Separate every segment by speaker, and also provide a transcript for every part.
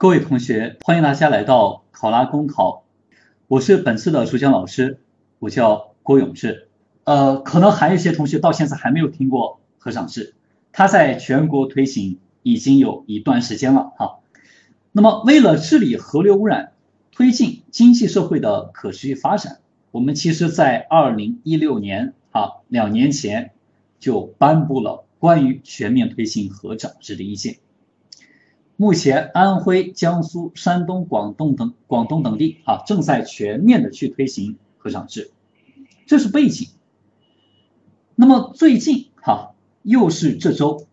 Speaker 1: 各位同学，欢迎大家来到考拉公考，我是本次的主讲老师，我叫郭永志。呃，可能还有一些同学到现在还没有听过河长制，它在全国推行已经有一段时间了哈。那么，为了治理河流污染，推进经济社会的可持续发展，我们其实在二零一六年啊，两年前就颁布了关于全面推行河长制的意见。目前，安徽、江苏、山东、广东等广东等地啊，正在全面的去推行河长制，这是背景。那么最近哈，又是这周，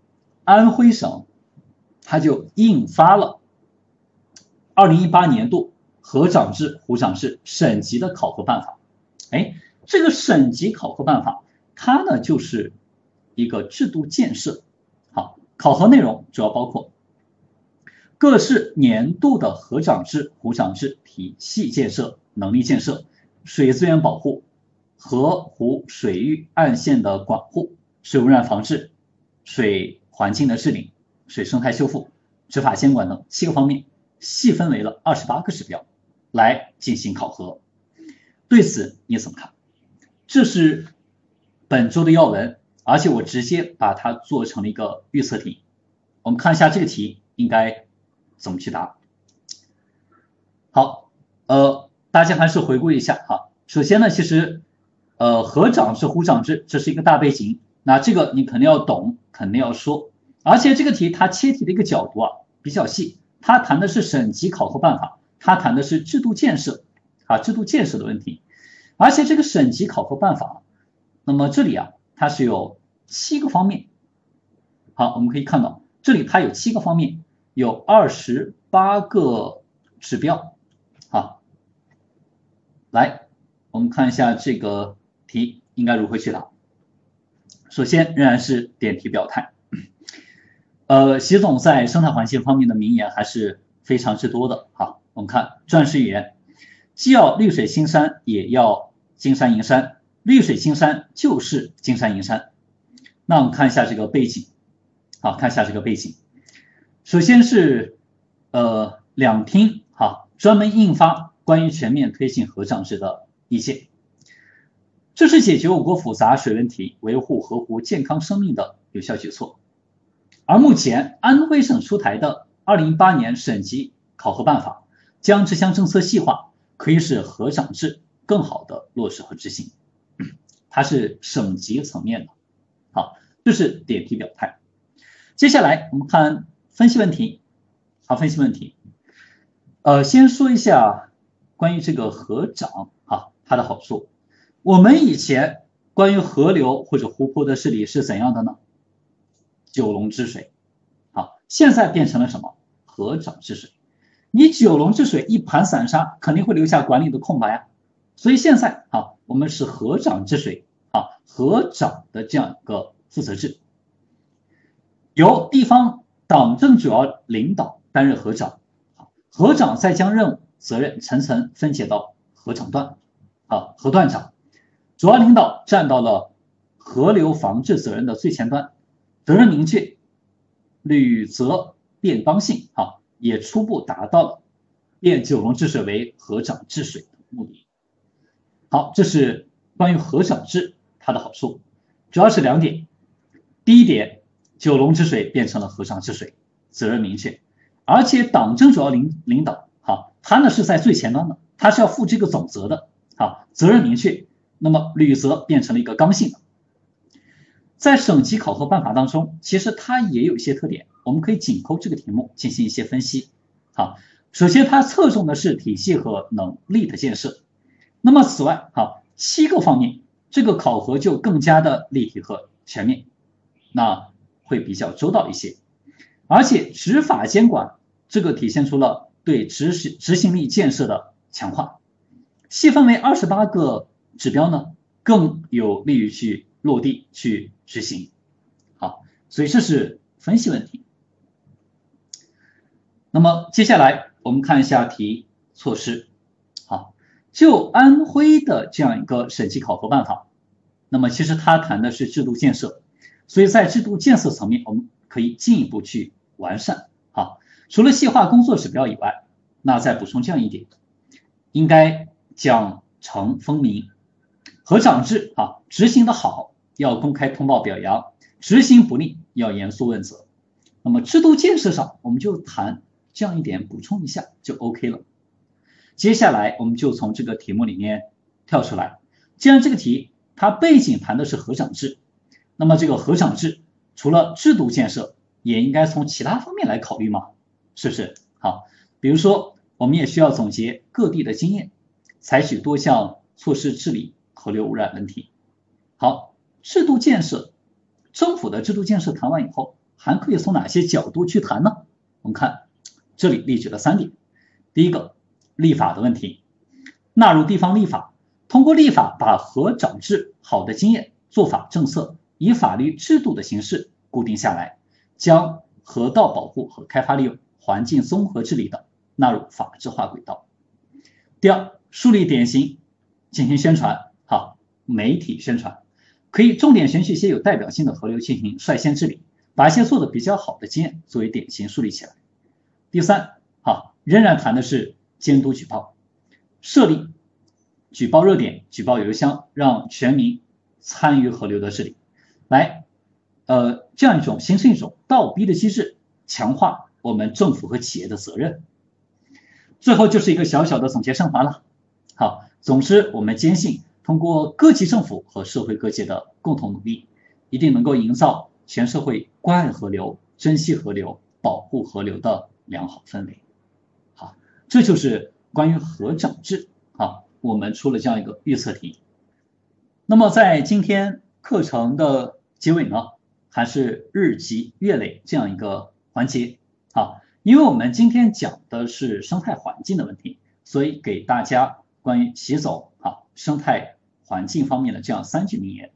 Speaker 1: 安徽省它就印发了二零一八年度河长制、湖长制省级的考核办法。哎，这个省级考核办法，它呢就是一个制度建设。好，考核内容主要包括。各市年度的河长制、湖长制体系建设、能力建设、水资源保护、河湖水域岸线的管护、水污染防治、水环境的治理、水生态修复、执法监管等七个方面，细分为了二十八个指标来进行考核。对此你怎么看？这是本周的要闻，而且我直接把它做成了一个预测题。我们看一下这个题应该。怎么去答？好，呃，大家还是回顾一下哈。首先呢，其实，呃，河长是、湖长制，这是一个大背景。那这个你肯定要懂，肯定要说。而且这个题它切题的一个角度啊比较细，它谈的是省级考核办法，它谈的是制度建设啊，制度建设的问题。而且这个省级考核办法，那么这里啊，它是有七个方面。好，我们可以看到这里它有七个方面。有二十八个指标，好，来，我们看一下这个题应该如何去答。首先仍然是点题表态，呃，习总在生态环境方面的名言还是非常之多的。好，我们看钻石语言，既要绿水青山，也要金山银山，绿水青山就是金山银山。那我们看一下这个背景，好，看一下这个背景。首先是，呃，两厅哈专门印发关于全面推进河长制的意见，这是解决我国复杂水问题、维护河湖健康生命的有效举措。而目前安徽省出台的二零一八年省级考核办法，将这项政策细化，可以使河长制更好的落实和执行。它是省级层面的，好，这是点题表态。接下来我们看。分析问题，好，分析问题。呃，先说一下关于这个河长啊，它的好处。我们以前关于河流或者湖泊的治理是怎样的呢？九龙治水，好，现在变成了什么？河长治水。你九龙治水一盘散沙，肯定会留下管理的空白啊。所以现在啊，我们是河长治水啊，河长的这样一个负责制，由地方。党政主要领导担任河长，河长再将任务责任层层分解到河长段，啊，河段长，主要领导站到了河流防治责任的最前端，责任明确，履责变刚性，啊，也初步达到了变九龙治水为河长治水的目的。好，这是关于河长制它的好处，主要是两点，第一点。九龙治水变成了河长治水，责任明确，而且党政主要领领导，好，他呢是在最前端的，他是要负这个总责的，好，责任明确，那么履责变成了一个刚性的。在省级考核办法当中，其实它也有一些特点，我们可以紧扣这个题目进行一些分析。好，首先它侧重的是体系和能力的建设，那么此外，好，七个方面，这个考核就更加的立体和全面。那会比较周到一些，而且执法监管这个体现出了对执行执行力建设的强化，细分为二十八个指标呢，更有利于去落地去执行。好，所以这是分析问题。那么接下来我们看一下题措施。好，就安徽的这样一个审计考核办法，那么其实它谈的是制度建设。所以在制度建设层面，我们可以进一步去完善啊。除了细化工作指标以外，那再补充这样一点，应该奖惩分明，合长制啊，执行的好要公开通报表扬，执行不力要严肃问责。那么制度建设上，我们就谈这样一点，补充一下就 OK 了。接下来我们就从这个题目里面跳出来，既然这个题它背景谈的是合长制，那么这个河长制除了制度建设，也应该从其他方面来考虑嘛，是不是？好，比如说我们也需要总结各地的经验，采取多项措施治理河流污染问题。好，制度建设，政府的制度建设谈完以后。还可以从哪些角度去谈呢？我们看这里列举了三点。第一个，立法的问题，纳入地方立法，通过立法把河长制好的经验、做法、政策以法律制度的形式固定下来，将河道保护和开发利用、环境综合治理等纳入法制化轨道。第二，树立典型，进行宣传，好，媒体宣传，可以重点选取一些有代表性的河流进行率先治理。把一些做的比较好的经验作为典型树立起来。第三，好，仍然谈的是监督举报，设立举报热点、举报邮箱，让全民参与河流的治理，来，呃，这样一种形成一种倒逼的机制，强化我们政府和企业的责任。最后就是一个小小的总结升华了。好，总之我们坚信，通过各级政府和社会各界的共同努力，一定能够营造。全社会关爱河流、珍惜河流、保护河流的良好氛围。好，这就是关于河长制好，我们出了这样一个预测题。那么在今天课程的结尾呢，还是日积月累这样一个环节啊，因为我们今天讲的是生态环境的问题，所以给大家关于洗澡啊生态环境方面的这样三句名言，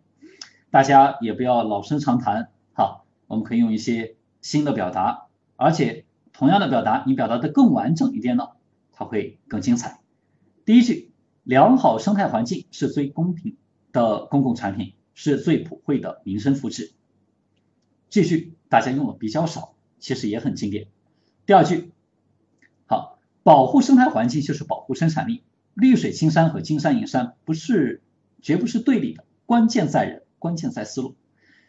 Speaker 1: 大家也不要老生常谈。好，我们可以用一些新的表达，而且同样的表达，你表达的更完整一点呢，它会更精彩。第一句，良好生态环境是最公平的公共产品，是最普惠的民生福祉。这句大家用的比较少，其实也很经典。第二句，好，保护生态环境就是保护生产力。绿水青山和金山银山不是，绝不是对立的，关键在人，关键在思路。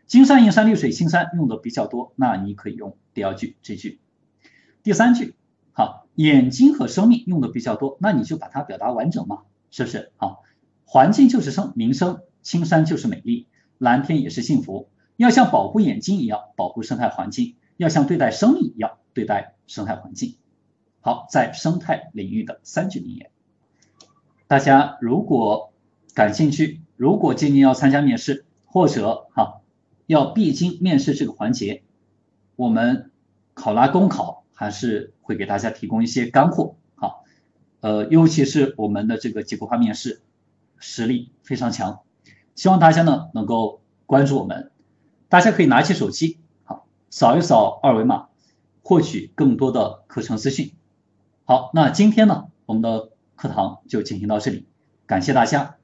Speaker 1: 金山银山绿水青山用的比较多，那你可以用第二句这句。第三句，好，眼睛和生命用的比较多，那你就把它表达完整嘛，是不是？好，环境就是生民生，青山就是美丽，蓝天也是幸福。要像保护眼睛一样保护生态环境，要像对待生命一样对待生态环境。好，在生态领域的三句名言，大家如果感兴趣，如果今年要参加面试，或者哈。要必经面试这个环节，我们考拉公考还是会给大家提供一些干货，好，呃，尤其是我们的这个结构化面试实力非常强，希望大家呢能够关注我们，大家可以拿起手机，好，扫一扫二维码，获取更多的课程资讯。好，那今天呢，我们的课堂就进行到这里，感谢大家。